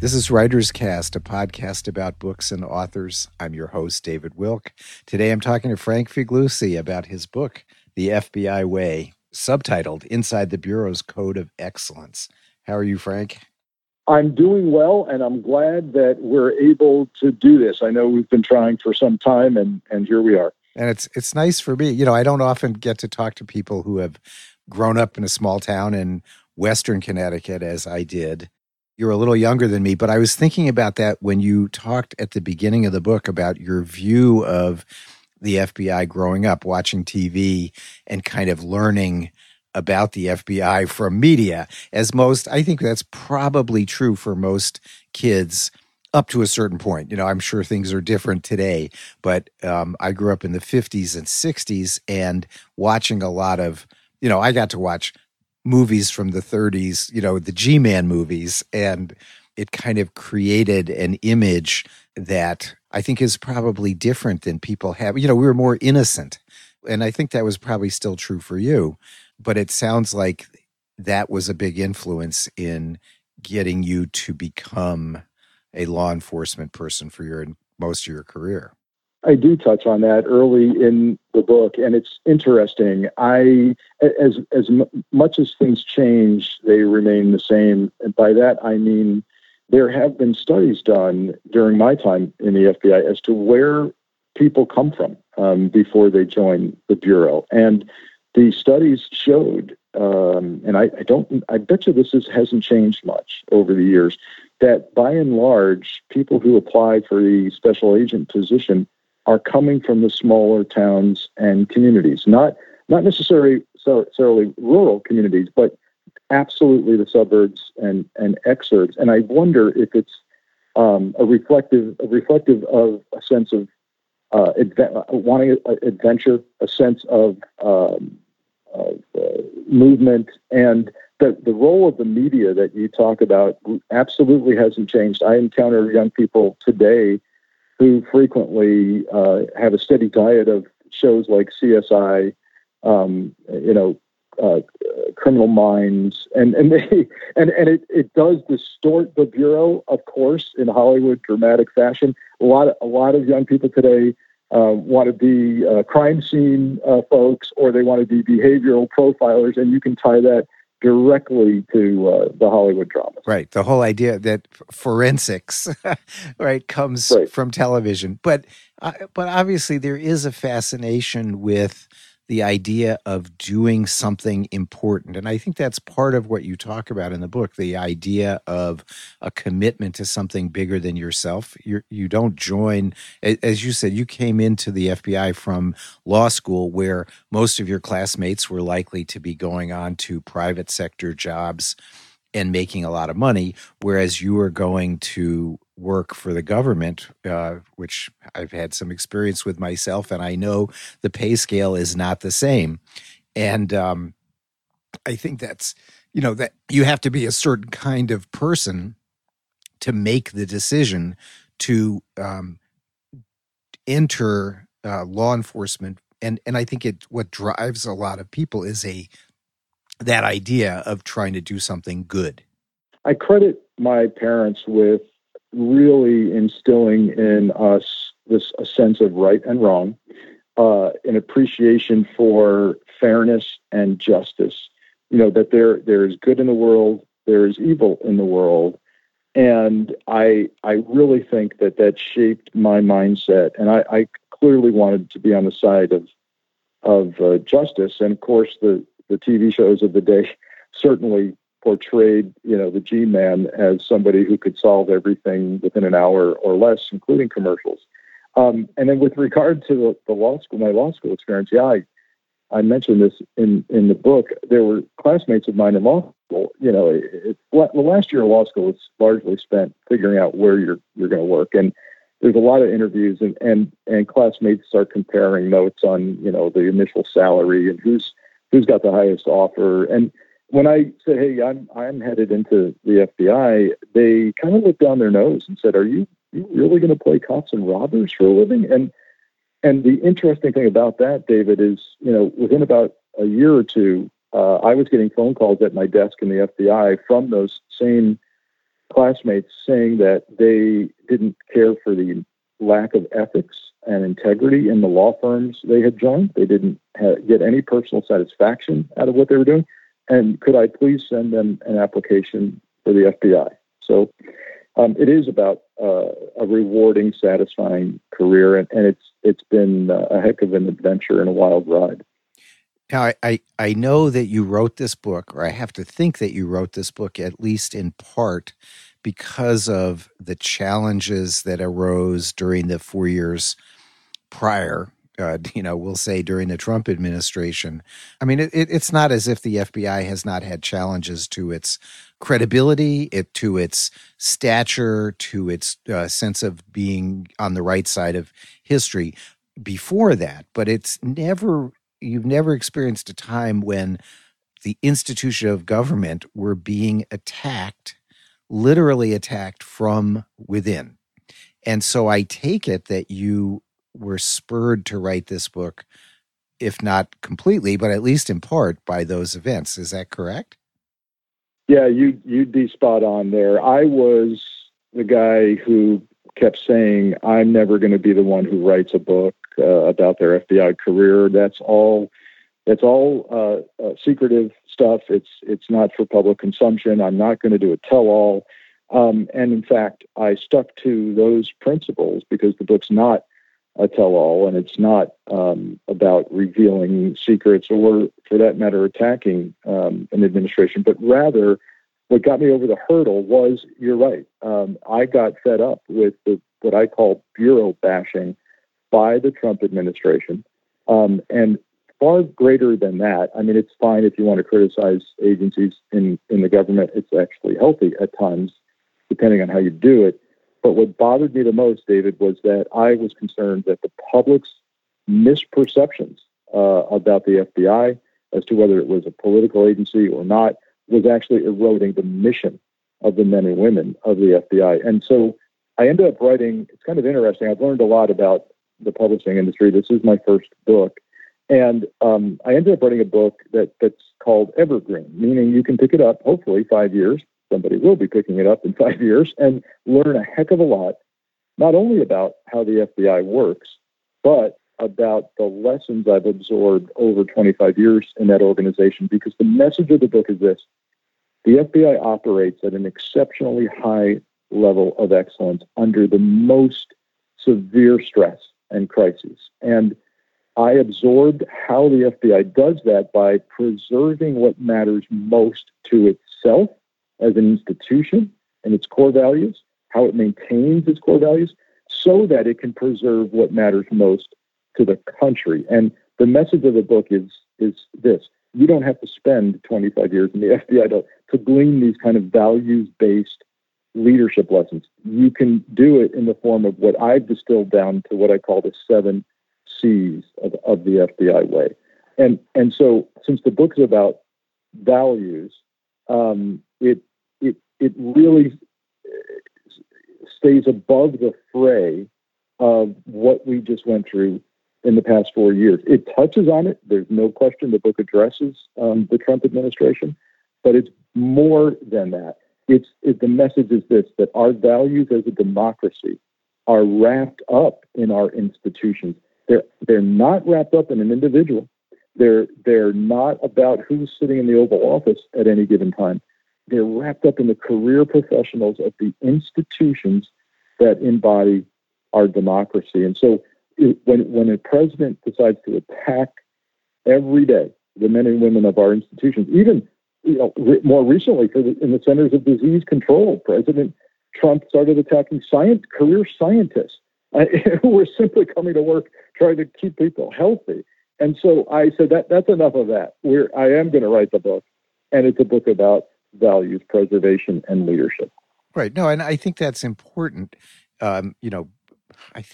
This is Writer's Cast, a podcast about books and authors. I'm your host, David Wilk. Today I'm talking to Frank Figliuzzi about his book, The FBI Way, subtitled Inside the Bureau's Code of Excellence. How are you, Frank? I'm doing well, and I'm glad that we're able to do this. I know we've been trying for some time, and, and here we are. And it's it's nice for me. You know, I don't often get to talk to people who have grown up in a small town in Western Connecticut as I did you're a little younger than me, but I was thinking about that when you talked at the beginning of the book about your view of the FBI growing up, watching TV and kind of learning about the FBI from media. As most, I think that's probably true for most kids up to a certain point. You know, I'm sure things are different today, but um, I grew up in the 50s and 60s and watching a lot of, you know, I got to watch movies from the 30s, you know, the G Man movies, and it kind of created an image that I think is probably different than people have. You know, we were more innocent. And I think that was probably still true for you. But it sounds like that was a big influence in getting you to become a law enforcement person for your most of your career. I do touch on that early in the book, and it's interesting. I, as as much as things change, they remain the same. And by that I mean there have been studies done during my time in the FBI as to where people come from um, before they join the bureau, and the studies showed, um, and I, I don't, I bet you this is, hasn't changed much over the years, that by and large, people who apply for the special agent position are coming from the smaller towns and communities, not not necessarily necessarily rural communities, but absolutely the suburbs and and exurbs. And I wonder if it's um, a reflective a reflective of a sense of uh, adve- wanting a, adventure, a sense of, um, of uh, movement, and the the role of the media that you talk about absolutely hasn't changed. I encounter young people today who frequently uh, have a steady diet of shows like CSI, um, you know, uh, Criminal Minds, and and they and and it, it does distort the bureau, of course, in Hollywood dramatic fashion. A lot of a lot of young people today. Uh, want to be uh, crime scene uh, folks, or they want to be behavioral profilers, and you can tie that directly to uh, the Hollywood drama. Right. The whole idea that forensics, right, comes right. from television, but uh, but obviously there is a fascination with the idea of doing something important. And I think that's part of what you talk about in the book the idea of a commitment to something bigger than yourself. You're, you do not join, as you said, you came into the FBI from law school where most of your classmates were likely to be going on to private sector jobs and making a lot of money, whereas you were going to work for the government, uh, which I've had some experience with myself, and I know the pay scale is not the same. And um, I think that's, you know, that you have to be a certain kind of person to make the decision to um, enter uh, law enforcement. And, and I think it what drives a lot of people is a that idea of trying to do something good? I credit my parents with really instilling in us this a sense of right and wrong, uh, an appreciation for fairness and justice. You know that there there is good in the world, there is evil in the world, and I I really think that that shaped my mindset, and I, I clearly wanted to be on the side of of uh, justice, and of course the the TV shows of the day certainly portrayed, you know, the G-man as somebody who could solve everything within an hour or less, including commercials. Um, and then with regard to the, the, law school, my law school experience, yeah, I, I mentioned this in, in the book. There were classmates of mine in law school. You know, it, it, the last year of law school is largely spent figuring out where you're you're going to work, and there's a lot of interviews, and and and classmates start comparing notes on you know the initial salary and who's who's got the highest offer. And when I said, "Hey, I'm I'm headed into the FBI," they kind of looked down their nose and said, "Are you you really going to play cops and robbers for a living?" And and the interesting thing about that, David, is you know within about a year or two, uh, I was getting phone calls at my desk in the FBI from those same classmates saying that they didn't care for the lack of ethics and integrity in the law firms they had joined. They didn't get any personal satisfaction out of what they were doing. And could I please send them an application for the FBI? So um, it is about uh, a rewarding, satisfying career, and, and it's it's been uh, a heck of an adventure and a wild ride. Now, I, I, I know that you wrote this book, or I have to think that you wrote this book at least in part because of the challenges that arose during the four years prior. Uh, you know, we'll say during the Trump administration. I mean, it, it, it's not as if the FBI has not had challenges to its credibility, it to its stature, to its uh, sense of being on the right side of history before that. But it's never you've never experienced a time when the institution of government were being attacked, literally attacked from within. And so I take it that you were spurred to write this book, if not completely, but at least in part by those events. Is that correct? Yeah, you you'd be spot on there. I was the guy who kept saying, "I'm never going to be the one who writes a book uh, about their FBI career. That's all. That's all uh, uh, secretive stuff. It's it's not for public consumption. I'm not going to do a tell-all." Um, and in fact, I stuck to those principles because the book's not a tell-all, and it's not um, about revealing secrets or, for that matter, attacking um, an administration, but rather what got me over the hurdle was you're right. Um, I got fed up with the, what I call bureau bashing by the Trump administration. Um, and far greater than that, I mean, it's fine if you want to criticize agencies in, in the government. It's actually healthy at times, depending on how you do it. But what bothered me the most, David, was that I was concerned that the public's misperceptions uh, about the FBI as to whether it was a political agency or not was actually eroding the mission of the men and women of the FBI. And so I ended up writing, it's kind of interesting. I've learned a lot about the publishing industry. This is my first book. And um, I ended up writing a book that, that's called Evergreen, meaning you can pick it up, hopefully, five years. Somebody will be picking it up in five years and learn a heck of a lot, not only about how the FBI works, but about the lessons I've absorbed over 25 years in that organization. Because the message of the book is this the FBI operates at an exceptionally high level of excellence under the most severe stress and crises. And I absorbed how the FBI does that by preserving what matters most to itself as an institution and its core values, how it maintains its core values, so that it can preserve what matters most to the country. And the message of the book is is this: you don't have to spend 25 years in the FBI to, to glean these kind of values based leadership lessons. You can do it in the form of what I've distilled down to what I call the seven C's of, of the FBI way. And and so since the book is about values, um, it it really stays above the fray of what we just went through in the past four years. It touches on it. There's no question the book addresses um, the Trump administration, but it's more than that. It's it, the message is this: that our values as a democracy are wrapped up in our institutions. They're they're not wrapped up in an individual. They're they're not about who's sitting in the Oval Office at any given time. They're wrapped up in the career professionals of the institutions that embody our democracy. And so when when a president decides to attack every day the men and women of our institutions, even you know re- more recently the, in the centers of disease control, President Trump started attacking science career scientists uh, who were simply coming to work trying to keep people healthy. And so I said that that's enough of that. We're I am going to write the book, and it's a book about values preservation and leadership. Right. No, and I think that's important. Um, you know, I,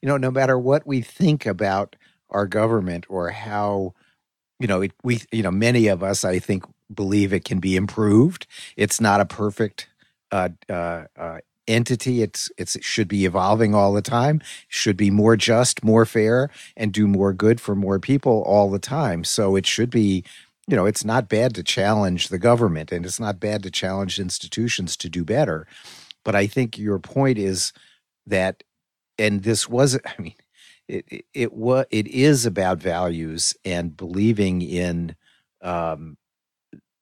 you know, no matter what we think about our government or how, you know, it, we, you know, many of us, I think, believe it can be improved. It's not a perfect uh, uh, uh, entity. It's it's it should be evolving all the time. Should be more just, more fair, and do more good for more people all the time. So it should be you know, it's not bad to challenge the government and it's not bad to challenge institutions to do better. But I think your point is that, and this was, I mean, it it, it was it is about values and believing in um,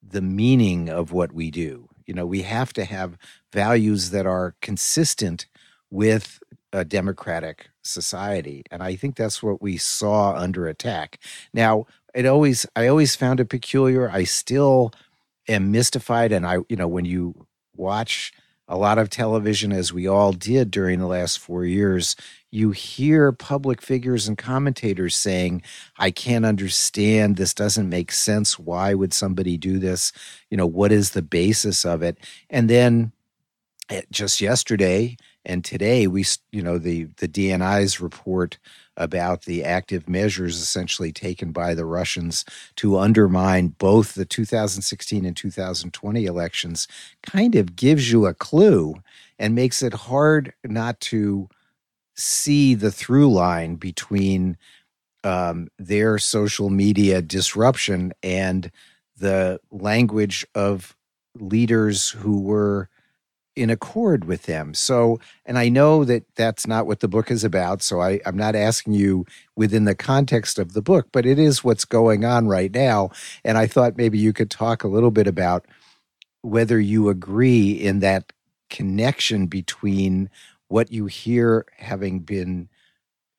the meaning of what we do. You know, we have to have values that are consistent with a democratic society, and I think that's what we saw under attack. Now, it always I always found it peculiar. I still am mystified, and I you know when you watch a lot of television, as we all did during the last four years, you hear public figures and commentators saying, I can't understand. This doesn't make sense. Why would somebody do this? You know, what is the basis of it? And then eh, just yesterday and today, we, you know, the, the DNI's report about the active measures essentially taken by the Russians to undermine both the 2016 and 2020 elections kind of gives you a clue and makes it hard not to see the through line between um, their social media disruption and the language of leaders who were in accord with them. So, and I know that that's not what the book is about. So I, I'm not asking you within the context of the book, but it is what's going on right now. And I thought maybe you could talk a little bit about whether you agree in that connection between what you hear having been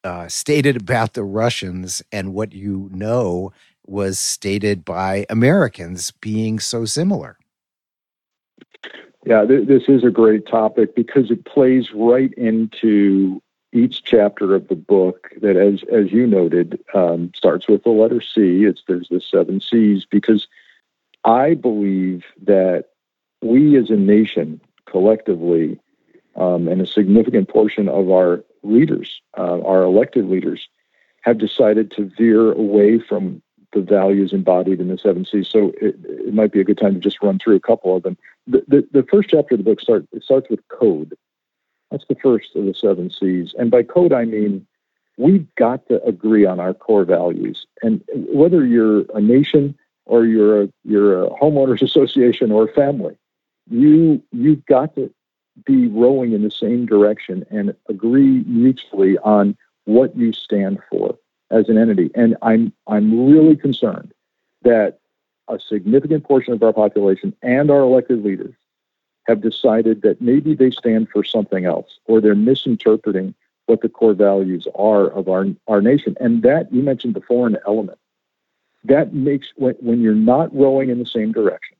uh, stated about the Russians and what you know was stated by Americans being so similar. Yeah, th- this is a great topic because it plays right into each chapter of the book that, as as you noted, um, starts with the letter C. It's there's the seven C's because I believe that we as a nation collectively um, and a significant portion of our leaders, uh, our elected leaders, have decided to veer away from the values embodied in the seven C's. So it, it might be a good time to just run through a couple of them. The, the, the first chapter of the book start, it starts with code. That's the first of the seven C's. And by code, I mean we've got to agree on our core values. And whether you're a nation or you're a, you're a homeowners association or a family, you you've got to be rowing in the same direction and agree mutually on what you stand for as an entity. And I'm I'm really concerned that a significant portion of our population and our elected leaders have decided that maybe they stand for something else or they're misinterpreting what the core values are of our our nation. And that you mentioned the foreign element. That makes when, when you're not rowing in the same direction,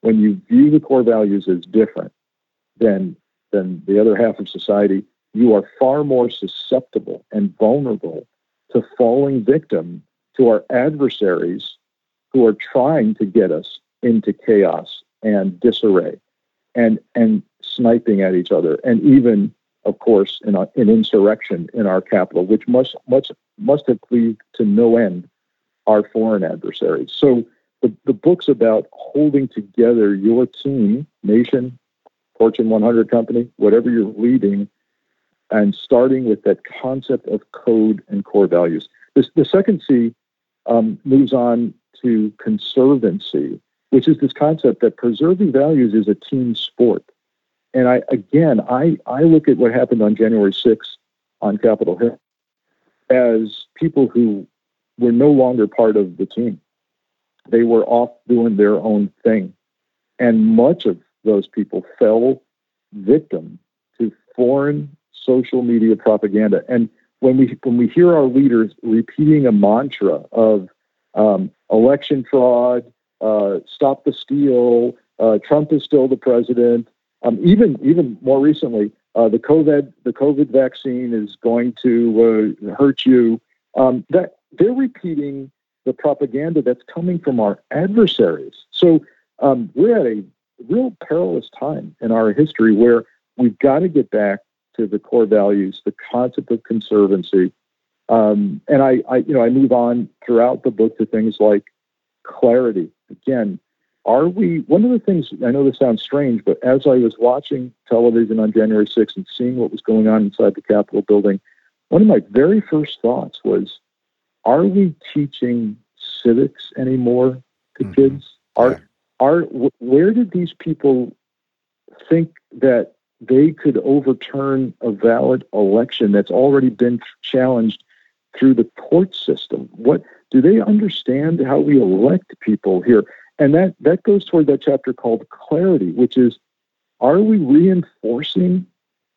when you view the core values as different, than than the other half of society, you are far more susceptible and vulnerable to falling victim to our adversaries who are trying to get us into chaos and disarray and and sniping at each other and even of course in an insurrection in our capital which must must must have pleased to no end our foreign adversaries. So the, the book's about holding together your team nation Fortune 100 company, whatever you're leading, and starting with that concept of code and core values. This, the second C um, moves on to conservancy, which is this concept that preserving values is a team sport. And I again, I, I look at what happened on January 6th on Capitol Hill as people who were no longer part of the team. They were off doing their own thing. And much of those people fell victim to foreign social media propaganda. And when we when we hear our leaders repeating a mantra of um, election fraud, uh, stop the steal, uh, Trump is still the president. Um, even even more recently, uh, the COVID the COVID vaccine is going to uh, hurt you. Um, that they're repeating the propaganda that's coming from our adversaries. So um, we're at a real perilous time in our history where we've got to get back to the core values, the concept of conservancy. Um, and I, I, you know, I move on throughout the book to things like clarity. Again, are we, one of the things, I know this sounds strange, but as I was watching television on January 6th and seeing what was going on inside the Capitol building, one of my very first thoughts was, are we teaching civics anymore to mm-hmm. kids? Are yeah. are where did these people think that they could overturn a valid election that's already been challenged through the court system? What do they understand how we elect people here? And that that goes toward that chapter called clarity, which is are we reinforcing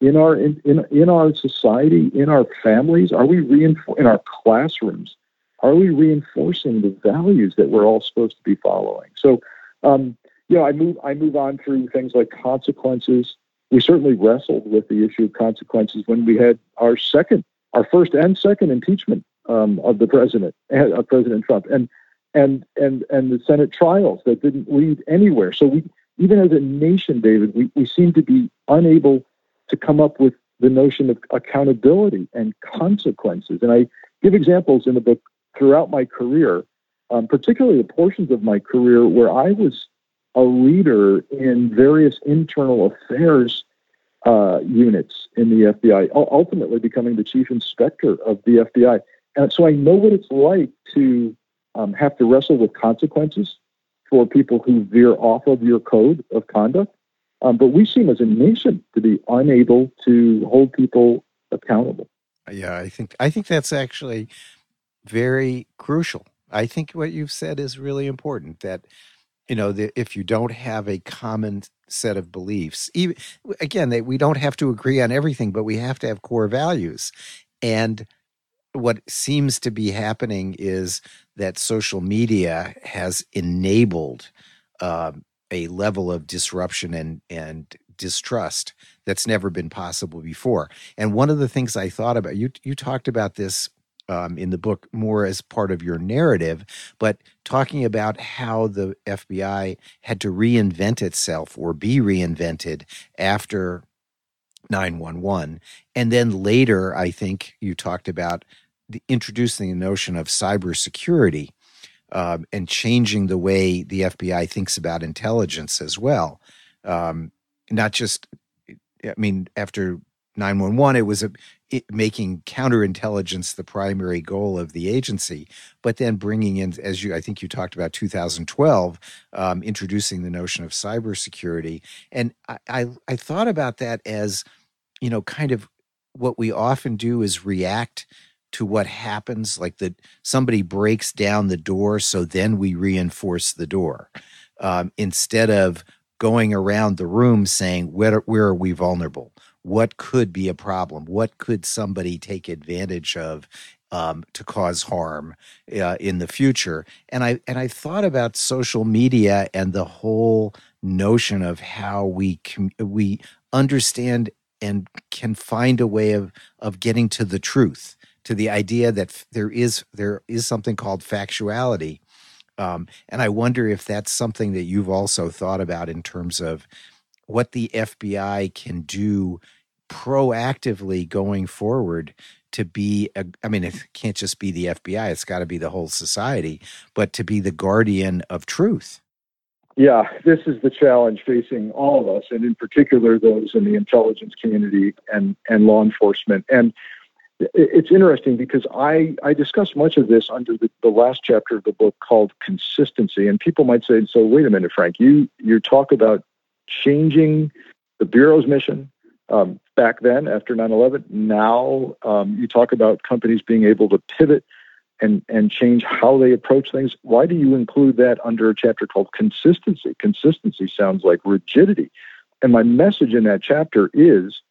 in our in, in, in our society, in our families, are we reinforcing in our classrooms? Are we reinforcing the values that we're all supposed to be following? So um, you know, I move I move on through things like consequences. We certainly wrestled with the issue of consequences when we had our second, our first and second impeachment um, of the president, uh, of President Trump, and and and and the Senate trials that didn't lead anywhere. So we, even as a nation, David, we, we seem to be unable to come up with the notion of accountability and consequences. And I give examples in the book throughout my career, um, particularly the portions of my career where I was a leader in various internal affairs uh, units in the FBI, ultimately becoming the chief inspector of the FBI. And so I know what it's like to um, have to wrestle with consequences for people who veer off of your code of conduct. Um, but we seem as a nation to be unable to hold people accountable. Yeah, I think I think that's actually very crucial. I think what you've said is really important. That you know, the, if you don't have a common set of beliefs, even again, they, we don't have to agree on everything, but we have to have core values. And what seems to be happening is that social media has enabled uh, a level of disruption and and distrust that's never been possible before. And one of the things I thought about you you talked about this um, in the book more as part of your narrative, but talking about how the FBI had to reinvent itself or be reinvented after 911. And then later, I think you talked about the, introducing the notion of cybersecurity um, and changing the way the FBI thinks about intelligence as well. Um, not just, I mean, after 911, it was a, it, making counterintelligence the primary goal of the agency, but then bringing in, as you, I think you talked about 2012, um, introducing the notion of cybersecurity. And I, I, I thought about that as, you know, kind of what we often do is react to what happens, like that somebody breaks down the door, so then we reinforce the door um, instead of going around the room saying, where, where are we vulnerable? What could be a problem what could somebody take advantage of um, to cause harm uh, in the future? And i and i thought about social media and the whole notion of how we com- we understand and can find a way of of getting to the truth to the idea that there is there is something called factuality. Um, and i wonder if that's something that you've also thought about in terms of what the FBI can do proactively going forward to be a, I mean it can't just be the FBI it's got to be the whole society but to be the guardian of truth yeah this is the challenge facing all of us and in particular those in the intelligence community and and law enforcement and it's interesting because I, I discuss much of this under the, the last chapter of the book called consistency. And people might say, so wait a minute, Frank, you, you talk about changing the Bureau's mission, um, back then after 9-11 now um, you talk about companies being able to pivot and and change how they approach things. Why do you include that under a chapter called consistency. Consistency sounds like rigidity. And my message in that chapter is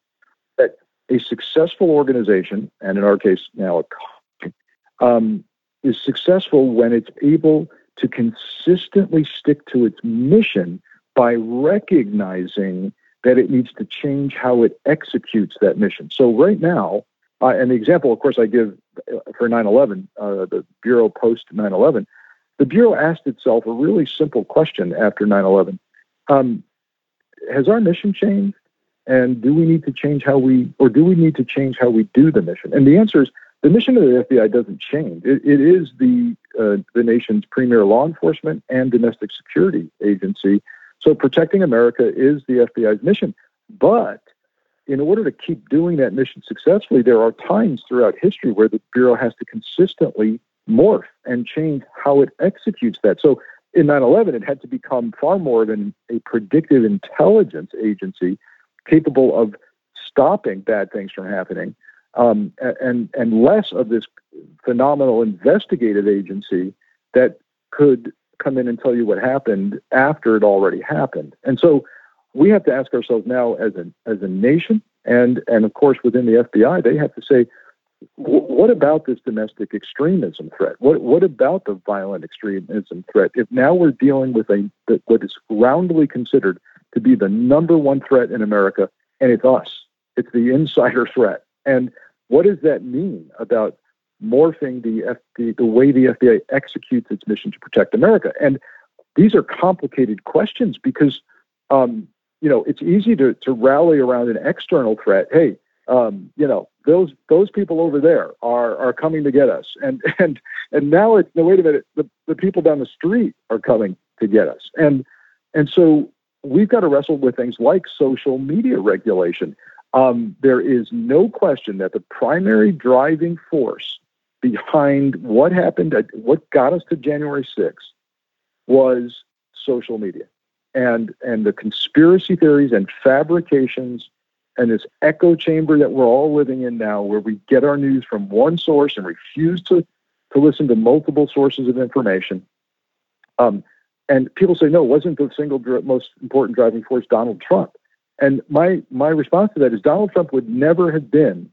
that a successful organization and in our case now a company um, is successful when it's able to consistently stick to its mission by recognizing that it needs to change how it executes that mission. So right now, uh, and the example, of course, I give uh, for 9/11, uh, the Bureau post 9/11, the Bureau asked itself a really simple question after 9/11: um, Has our mission changed? And do we need to change how we, or do we need to change how we do the mission? And the answer is the mission of the FBI doesn't change. it, it is the uh, the nation's premier law enforcement and domestic security agency so protecting America is the FBI's mission. But in order to keep doing that mission successfully, there are times throughout history where the Bureau has to consistently morph and change how it executes that. So in 9/11, it had to become far more than a predictive intelligence agency capable of stopping bad things from happening, um, and and less of this phenomenal investigative agency that could come in and tell you what happened after it already happened. And so we have to ask ourselves now as a as a nation and and of course within the FBI they have to say what about this domestic extremism threat? What what about the violent extremism threat? If now we're dealing with a what is roundly considered to be the number one threat in America, and it's us, it's the insider threat. And what does that mean about morphing the the way the FBI executes its mission to protect America? And these are complicated questions because, um, you know, it's easy to, to rally around an external threat. Hey, um, you know, those those people over there are are coming to get us, and and and now it's no wait a minute, the, the people down the street are coming to get us, and and so we've got to wrestle with things like social media regulation. Um, there is no question that the primary driving force behind what happened, what got us to January 6th, was social media and and the conspiracy theories and fabrications and this echo chamber that we're all living in now, where we get our news from one source and refuse to to listen to multiple sources of information. Um, and people say, no, wasn't the single most important driving force Donald Trump? And my my response to that is Donald Trump would never have been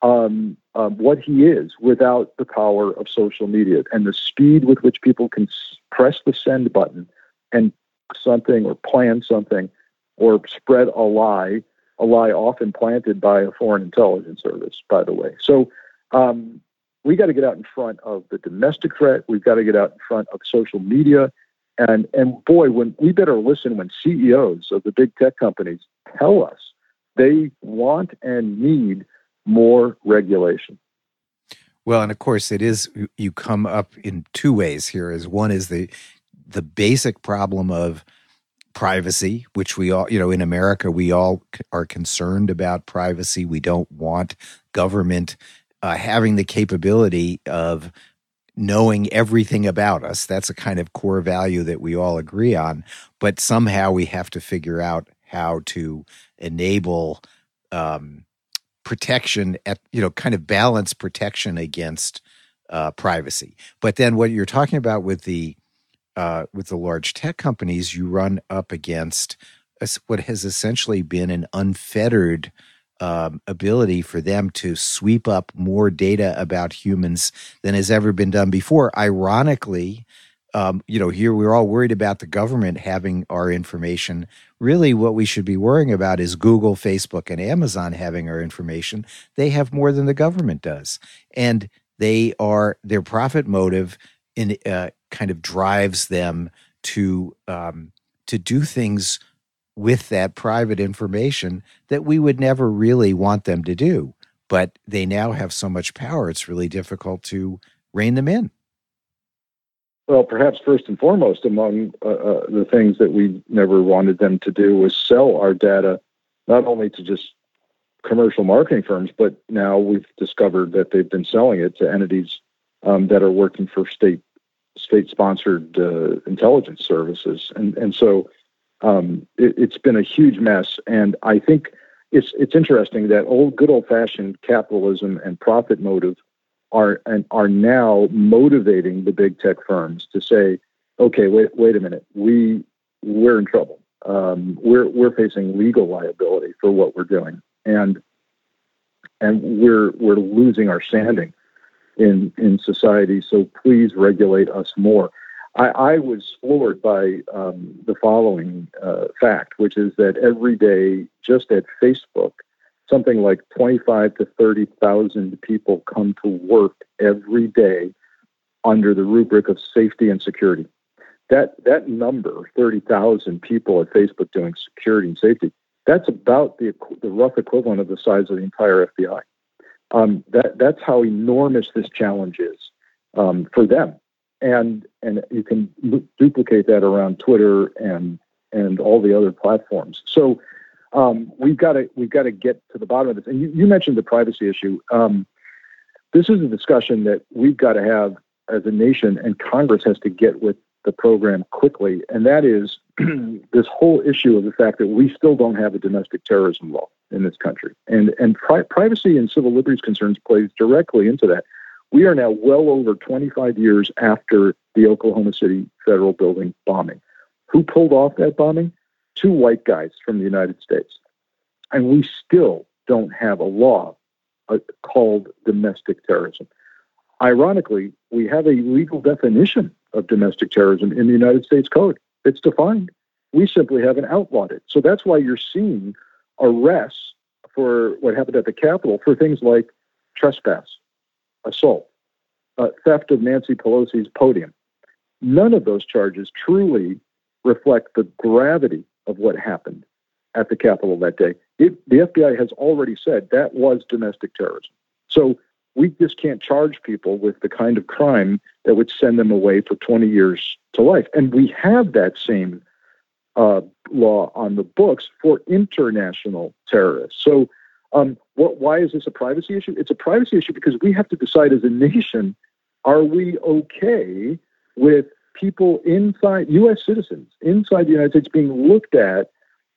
um, um, what he is without the power of social media and the speed with which people can press the send button and something or plan something or spread a lie, a lie often planted by a foreign intelligence service, by the way. So um, we got to get out in front of the domestic threat. We've got to get out in front of social media. And, and boy, when we better listen when CEOs of the big tech companies tell us they want and need more regulation. Well, and of course, it is you come up in two ways here. Is one is the the basic problem of privacy, which we all, you know, in America, we all are concerned about privacy. We don't want government uh, having the capability of knowing everything about us. That's a kind of core value that we all agree on. But somehow we have to figure out how to enable um, protection at you know kind of balance protection against uh, privacy. But then what you're talking about with the uh, with the large tech companies, you run up against what has essentially been an unfettered um, ability for them to sweep up more data about humans than has ever been done before. Ironically, um, you know, here we're all worried about the government having our information. Really, what we should be worrying about is Google, Facebook, and Amazon having our information. They have more than the government does, and they are their profit motive in uh, kind of drives them to um, to do things with that private information that we would never really want them to do. But they now have so much power; it's really difficult to rein them in. Well, perhaps first and foremost, among uh, uh, the things that we never wanted them to do was sell our data, not only to just commercial marketing firms, but now we've discovered that they've been selling it to entities um, that are working for state state sponsored uh, intelligence services, and and so um, it, it's been a huge mess. And I think it's it's interesting that old good old fashioned capitalism and profit motive are and are now motivating the big tech firms to say, okay, wait wait a minute, we we're in trouble. Um, we're we're facing legal liability for what we're doing, and and we're we're losing our standing in in society. So please regulate us more. I, I was floored by um, the following uh, fact, which is that every day, just at Facebook, something like 25 to 30,000 people come to work every day under the rubric of safety and security. That that number, 30,000 people at Facebook doing security and safety, that's about the the rough equivalent of the size of the entire FBI. Um, that that's how enormous this challenge is um, for them, and and you can duplicate that around Twitter and and all the other platforms. So um, we've got to we've got to get to the bottom of this. And you, you mentioned the privacy issue. Um, this is a discussion that we've got to have as a nation, and Congress has to get with the program quickly, and that is this whole issue of the fact that we still don't have a domestic terrorism law in this country, and and pri- privacy and civil liberties concerns plays directly into that. We are now well over 25 years after the Oklahoma City federal building bombing. Who pulled off that bombing? Two white guys from the United States, and we still don't have a law uh, called domestic terrorism. Ironically, we have a legal definition of domestic terrorism in the United States Code. It's defined. We simply haven't outlawed it. So that's why you're seeing arrests for what happened at the Capitol for things like trespass, assault, uh, theft of Nancy Pelosi's podium. None of those charges truly reflect the gravity of what happened at the Capitol that day. It, the FBI has already said that was domestic terrorism. So we just can't charge people with the kind of crime that would send them away for 20 years to life. And we have that same uh, law on the books for international terrorists. So, um, what, why is this a privacy issue? It's a privacy issue because we have to decide as a nation are we okay with people inside, U.S. citizens inside the United States being looked at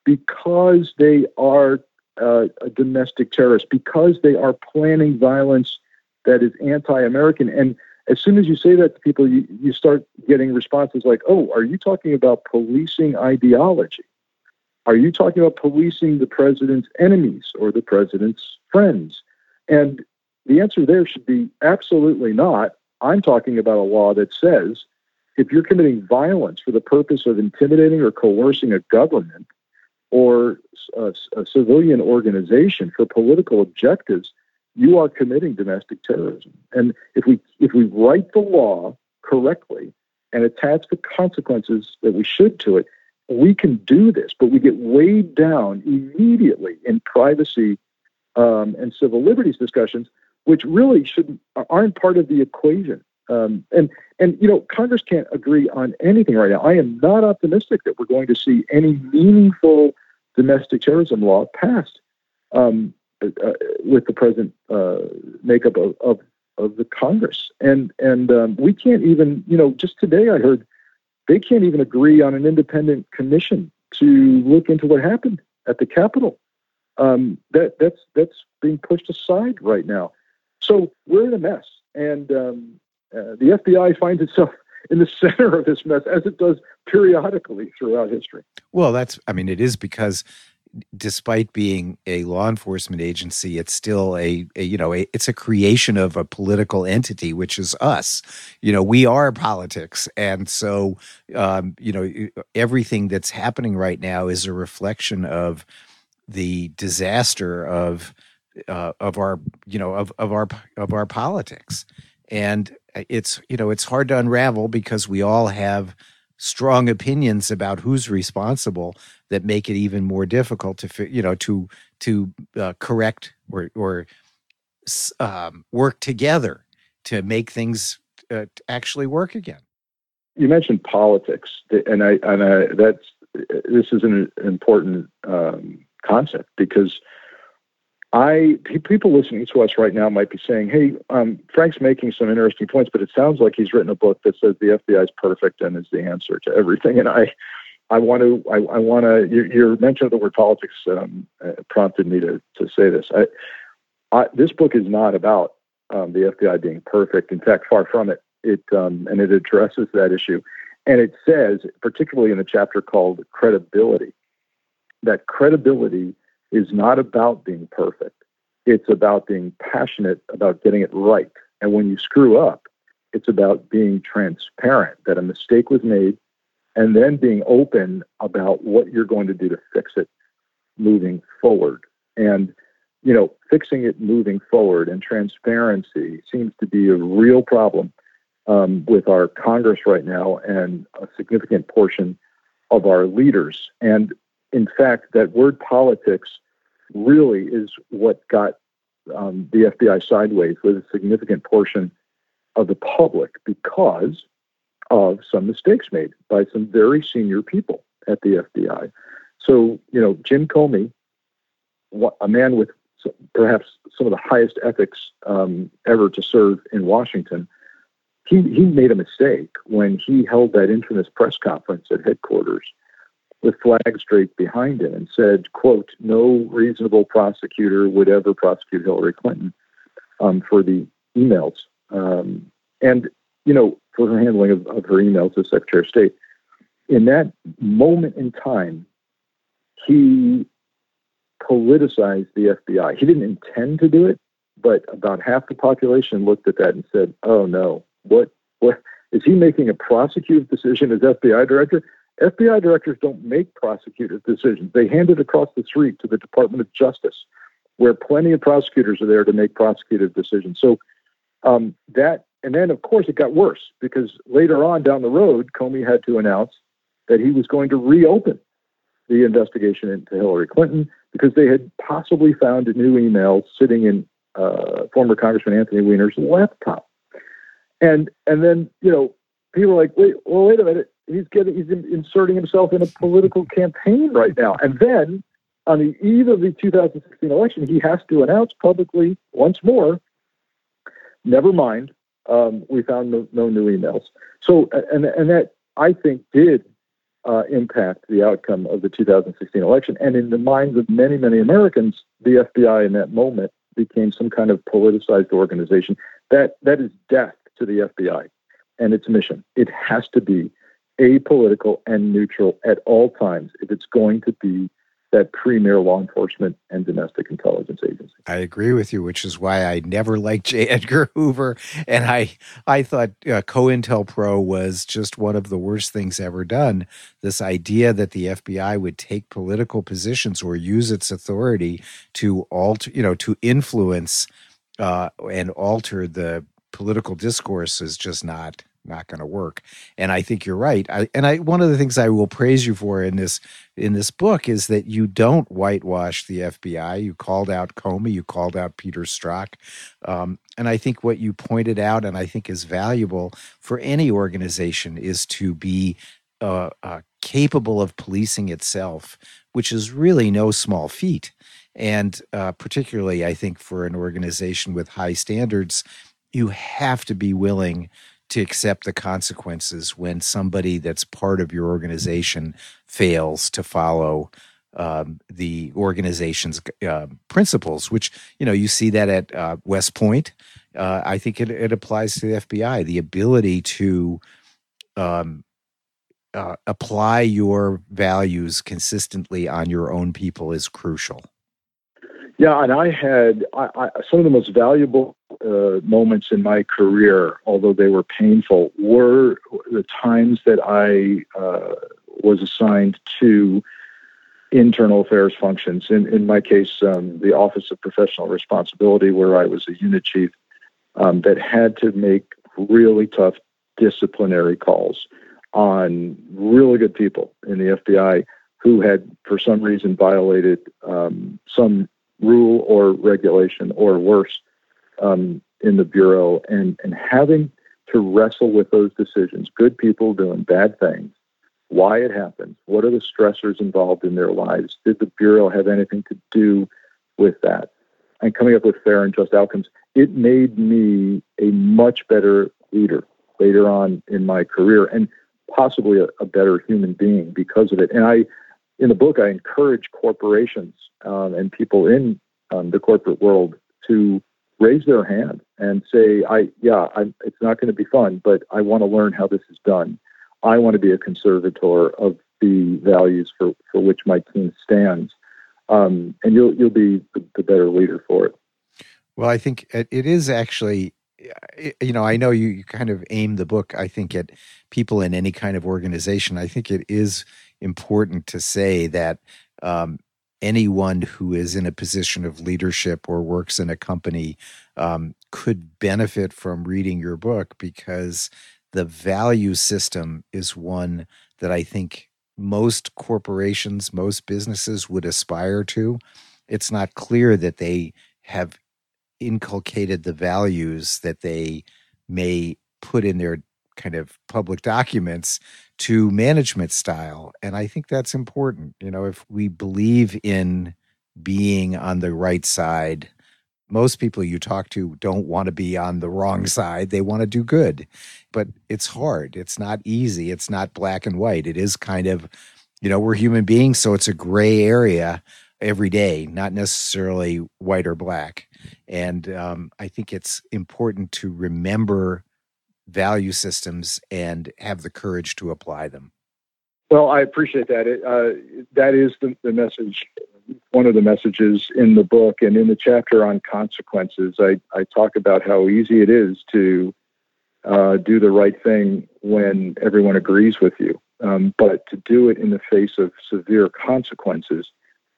because they are uh, a domestic terrorist, because they are planning violence that is anti-American. And as soon as you say that to people, you, you start getting responses like, "Oh, are you talking about policing ideology? Are you talking about policing the president's enemies or the president's friends?" And the answer there should be absolutely not. I'm talking about a law that says if you're committing violence for the purpose of intimidating or coercing a government or a, a civilian organization for political objectives, you are committing domestic terrorism. And if we if we write the law correctly and attach the consequences that we should to it, we can do this. But we get weighed down immediately in privacy um, and civil liberties discussions, which really shouldn't aren't part of the equation. Um, and and you know Congress can't agree on anything right now. I am not optimistic that we're going to see any meaningful domestic terrorism law passed. Um, uh, with the present uh, makeup of, of, of the Congress, and and um, we can't even you know just today I heard they can't even agree on an independent commission to look into what happened at the Capitol. Um, that that's that's being pushed aside right now. So we're in a mess, and um, uh, the FBI finds itself in the center of this mess, as it does periodically throughout history. Well, that's I mean, it is because despite being a law enforcement agency, it's still a, a you know a, it's a creation of a political entity, which is us. You know, we are politics, and so um, you know everything that's happening right now is a reflection of the disaster of uh, of our you know of of our of our politics, and it's you know it's hard to unravel because we all have strong opinions about who's responsible that make it even more difficult to you know to to uh, correct or or um, work together to make things uh, actually work again. You mentioned politics, and I and I, that's this is an important um, concept because I people listening to us right now might be saying, "Hey, um, Frank's making some interesting points, but it sounds like he's written a book that says the FBI is perfect and is the answer to everything." And I, I want to, I, I want to. Your, your, mention of the word politics um, uh, prompted me to to say this. I, I, this book is not about um, the FBI being perfect. In fact, far from it. It um, and it addresses that issue, and it says, particularly in the chapter called credibility, that credibility is not about being perfect. It's about being passionate about getting it right. And when you screw up, it's about being transparent that a mistake was made and then being open about what you're going to do to fix it moving forward. And, you know, fixing it moving forward and transparency seems to be a real problem um, with our Congress right now and a significant portion of our leaders. And in fact, that word politics really is what got um, the FBI sideways with a significant portion of the public because of some mistakes made by some very senior people at the FBI. So, you know, Jim Comey, a man with perhaps some of the highest ethics um, ever to serve in Washington, he, he made a mistake when he held that infamous press conference at headquarters with flags draped behind him and said, quote, no reasonable prosecutor would ever prosecute Hillary Clinton um, for the emails. Um, and, you know, for her handling of, of her emails as Secretary of State. In that moment in time, he politicized the FBI. He didn't intend to do it, but about half the population looked at that and said, "Oh no, what what is he making a prosecutive decision as FBI director? FBI directors don't make prosecutive decisions. They hand it across the street to the Department of Justice, where plenty of prosecutors are there to make prosecutive decisions. So um, that, and then of course it got worse because later on down the road, Comey had to announce that he was going to reopen the investigation into Hillary Clinton because they had possibly found new emails sitting in uh, former Congressman Anthony Weiner's laptop. And and then you know people are like, wait, well, wait a minute, he's getting he's inserting himself in a political campaign right now. And then on the eve of the 2016 election, he has to announce publicly once more, never mind, um, we found no, no new emails. So and and that I think did uh, impact the outcome of the 2016 election. And in the minds of many, many Americans, the FBI in that moment became some kind of politicized organization. That that is death to the FBI and its mission. It has to be apolitical and neutral at all times if it's going to be that premier law enforcement and domestic intelligence agency. I agree with you, which is why I never liked J. Edgar Hoover, and I I thought uh, COINTELPRO was just one of the worst things ever done. This idea that the FBI would take political positions or use its authority to alter, you know, to influence uh, and alter the political discourse is just not not going to work. And I think you're right. I, and I one of the things I will praise you for in this in this book is that you don't whitewash the FBI. You called out Comey, you called out Peter Strzok, um, and I think what you pointed out, and I think is valuable for any organization, is to be uh, uh, capable of policing itself, which is really no small feat. And uh, particularly, I think for an organization with high standards, you have to be willing to accept the consequences when somebody that's part of your organization fails to follow um, the organization's uh, principles, which you know you see that at uh, West Point. Uh, I think it, it, applies to the FBI. The ability to um, uh, apply your values consistently on your own people is crucial. Yeah, and I had I, I, some of the most valuable uh, moments in my career, although they were painful, were the times that I uh, was assigned to internal affairs functions. In, in my case, um, the Office of Professional Responsibility, where I was a unit chief, um, that had to make really tough disciplinary calls on really good people in the FBI who had, for some reason, violated um, some rule or regulation or worse um, in the bureau and and having to wrestle with those decisions good people doing bad things why it happens what are the stressors involved in their lives did the bureau have anything to do with that? And coming up with fair and just outcomes it made me a much better leader later on in my career and possibly a, a better human being because of it. And i in the book, I encourage corporations um, and people in um, the corporate world to raise their hand and say, "I yeah, I'm, it's not going to be fun, but I want to learn how this is done. I want to be a conservator of the values for, for which my team stands, um, and you'll you'll be the, better leader for it." Well, I think it is actually you know, I know you, you kind of aim the book, I think, at people in any kind of organization. I think it is important to say that um, anyone who is in a position of leadership or works in a company um, could benefit from reading your book because the value system is one that I think most corporations, most businesses would aspire to. It's not clear that they have inculcated the values that they may put in their kind of public documents to management style. And I think that's important. You know, if we believe in being on the right side most people you talk to don't want to be on the wrong side. They want to do good. But it's hard. It's not easy. It's not black and white. It is kind of, you know, we're human beings, so it's a gray area every day, not necessarily white or black. And um, I think it's important to remember value systems and have the courage to apply them. Well, I appreciate that. It, uh, that is the, the message, one of the messages in the book. And in the chapter on consequences, I, I talk about how easy it is to uh, do the right thing when everyone agrees with you. Um, but to do it in the face of severe consequences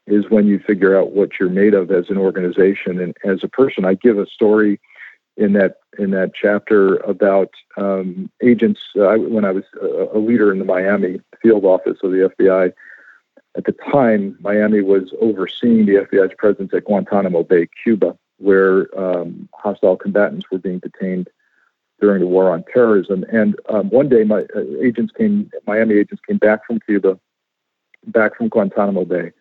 is when you figure out what you're made of as an organization and as a person. I give a story in that in that chapter about um, agents. Uh, when I was a, leader in the Miami field office of the FBI, at the time, Miami was overseeing the FBI's presence at Guantanamo Bay, Cuba, where um, hostile combatants were being detained during the war on terrorism. And um, one day, my uh, agents came, Miami agents came back from Cuba, back from Guantanamo Bay,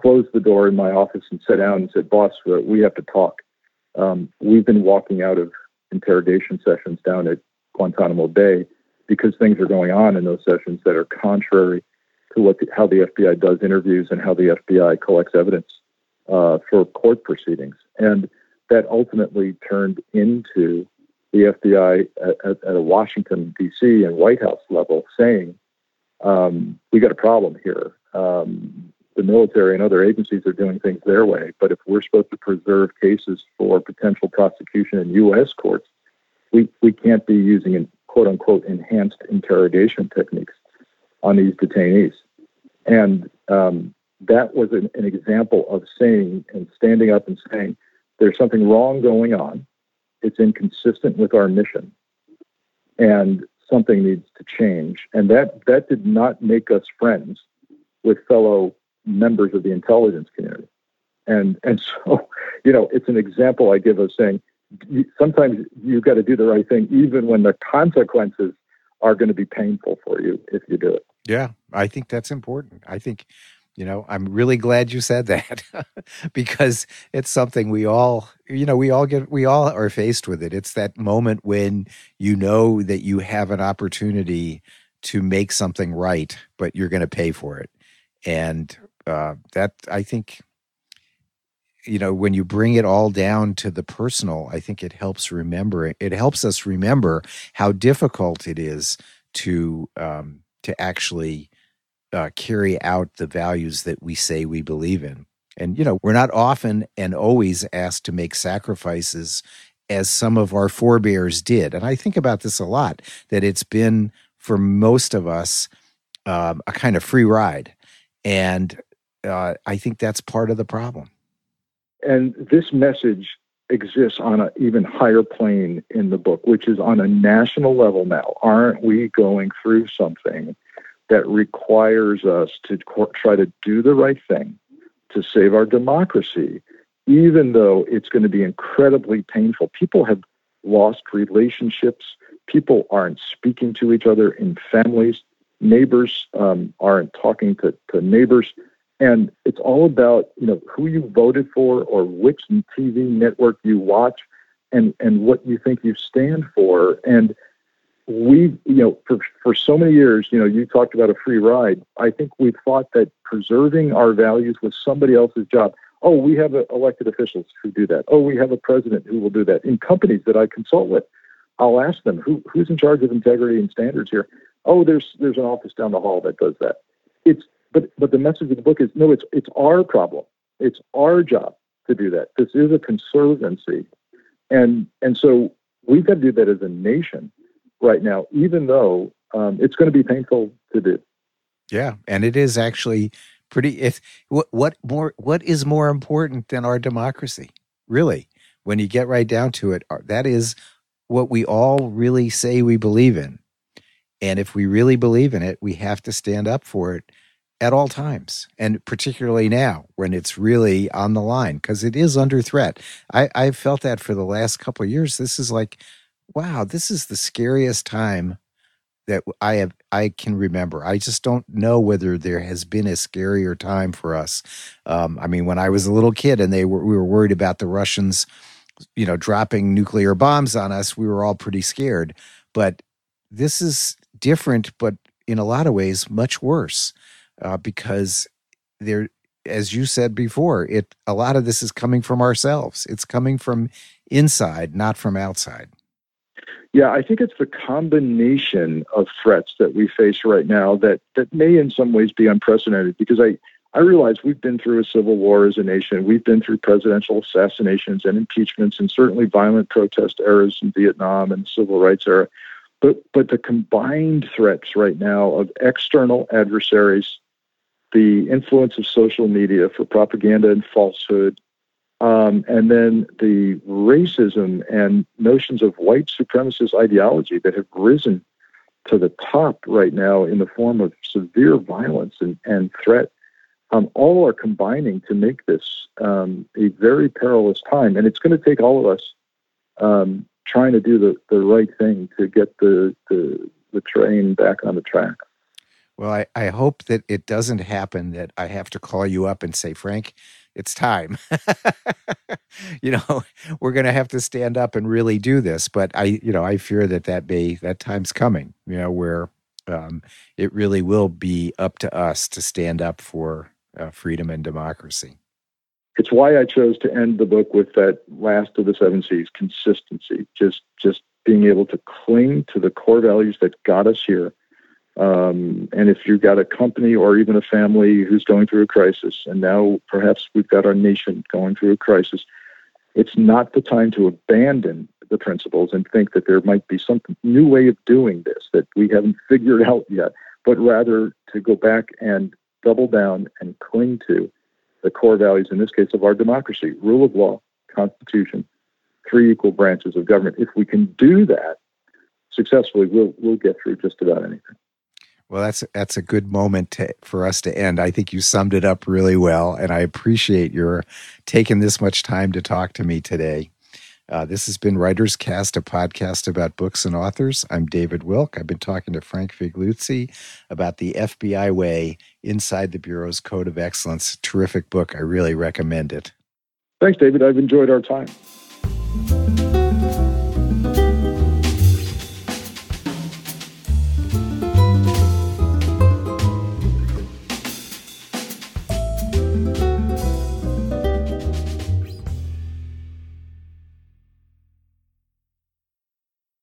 closed the door in my office and sat down and said, "Boss, we have to talk." Um, we've been walking out of interrogation sessions down at Guantanamo Bay because things are going on in those sessions that are contrary to what the, how the FBI does interviews and how the FBI collects evidence uh, for court proceedings. And that ultimately turned into the FBI at, at, a Washington, D.C. and White House level saying, um, we got a problem here. Um, the military and other agencies are doing things their way. But if we're supposed to preserve cases for potential prosecution in U.S. courts, we, we can't be using quote unquote enhanced interrogation techniques on these detainees. And um, that was an, an example of saying and standing up and saying, there's something wrong going on. It's inconsistent with our mission. And something needs to change. And that, that did not make us friends with fellow members of the intelligence community. And and so, you know, it's an example I give of saying sometimes you've got to do the right thing, even when the consequences are going to be painful for you if you do it. Yeah, I think that's important. I think, you know, I'm really glad you said that because it's something we all, you know, we all get, we all are faced with it. It's that moment when you know that you have an opportunity to make something right, but you're going to pay for it. And uh, that I think you know when you bring it all down to the personal i think it helps remember it helps us remember how difficult it is to um, to actually uh, carry out the values that we say we believe in. And you know we're not often and always asked to make sacrifices as some of our forebears did. And i think about this a lot that it's been for most of us um, a kind of free ride. And uh, I think that's part of the problem. And this message exists on an even higher plane in the book, which is on a national level now. Aren't we going through something that requires us to try to do the right thing to save our democracy, even though it's going to be incredibly painful? People have lost relationships. People aren't speaking to each other in families. Neighbors um, aren't talking to, to neighbors and it's all about you know who you voted for or which TV network you watch and and what you think you stand for. And we you know for for so many years you know you talked about a free ride. I think we've thought that preserving our values was somebody else's job. Oh we have elected officials who do that. Oh we have a president who will do that in companies that I consult with. I'll ask them who who's in charge of integrity and standards here? Oh there's there's an office down the hall that does that. It's but but the message of the book is no, it's it's our problem. It's our job to do that. This is a conservancy, and and so we've got to do that as a nation right now, even though um, it's going to be painful to do. Yeah, and it is actually pretty. If what what more what is more important than our democracy? Really, when you get right down to it, that is what we all really say we believe in. And if we really believe in it, we have to stand up for it at all times, and particularly now when it's really on the line because it is under threat. I, I've felt that for the last couple of years. This is like, wow, this is the scariest time that I have I can remember. I just don't know whether there has been a scarier time for us. Um, I mean, when I was a little kid and they were we were worried about the Russians, you know, dropping nuclear bombs on us, we were all pretty scared. But this is different, but in a lot of ways much worse uh, because there, as you said before, it a lot of this is coming from ourselves. It's coming from inside, not from outside. Yeah, I think it's the combination of threats that we face right now that that may in some ways be unprecedented because I I realize we've been through a civil war as a nation. We've been through presidential assassinations and impeachments and certainly violent protest eras in Vietnam and the civil rights era. But but the combined threats right now of external adversaries, the influence of social media for propaganda and falsehood, um, and then the racism and notions of white supremacist ideology that have risen to the top right now in the form of severe violence and, and threat, um, all are combining to make this um, a very perilous time. And it's going to take all of us um, trying to do the, the right thing to get the, the, the train back on the track. Well, I, I hope that it doesn't happen that I have to call you up and say, Frank, it's time. you know, we're going to have to stand up and really do this. But I, you know, I fear that that may, that time's coming, you know, where um, it really will be up to us to stand up for uh, freedom and democracy it's why I chose to end the book with that last of the seven C's consistency. Just just being able to cling to the core values that got us here. Um, and if you've got a company or even a family who's going through a crisis, and now perhaps we've got our nation going through a crisis, it's not the time to abandon the principles and think that there might be some new way of doing this that we haven't figured out yet, but rather to go back and double down and cling to the core values, in this case, of our democracy rule of law, constitution, three equal branches of government. If we can do that successfully, we'll, we'll get through just about anything. Well, that's that's a good moment to, for us to end. I think you summed it up really well, and I appreciate your taking this much time to talk to me today. Uh, this has been Writers Cast, a podcast about books and authors. I'm David Wilk. I've been talking to Frank Figliuzzi about the FBI Way Inside the Bureau's Code of Excellence. Terrific book. I really recommend it. Thanks, David. I've enjoyed our time.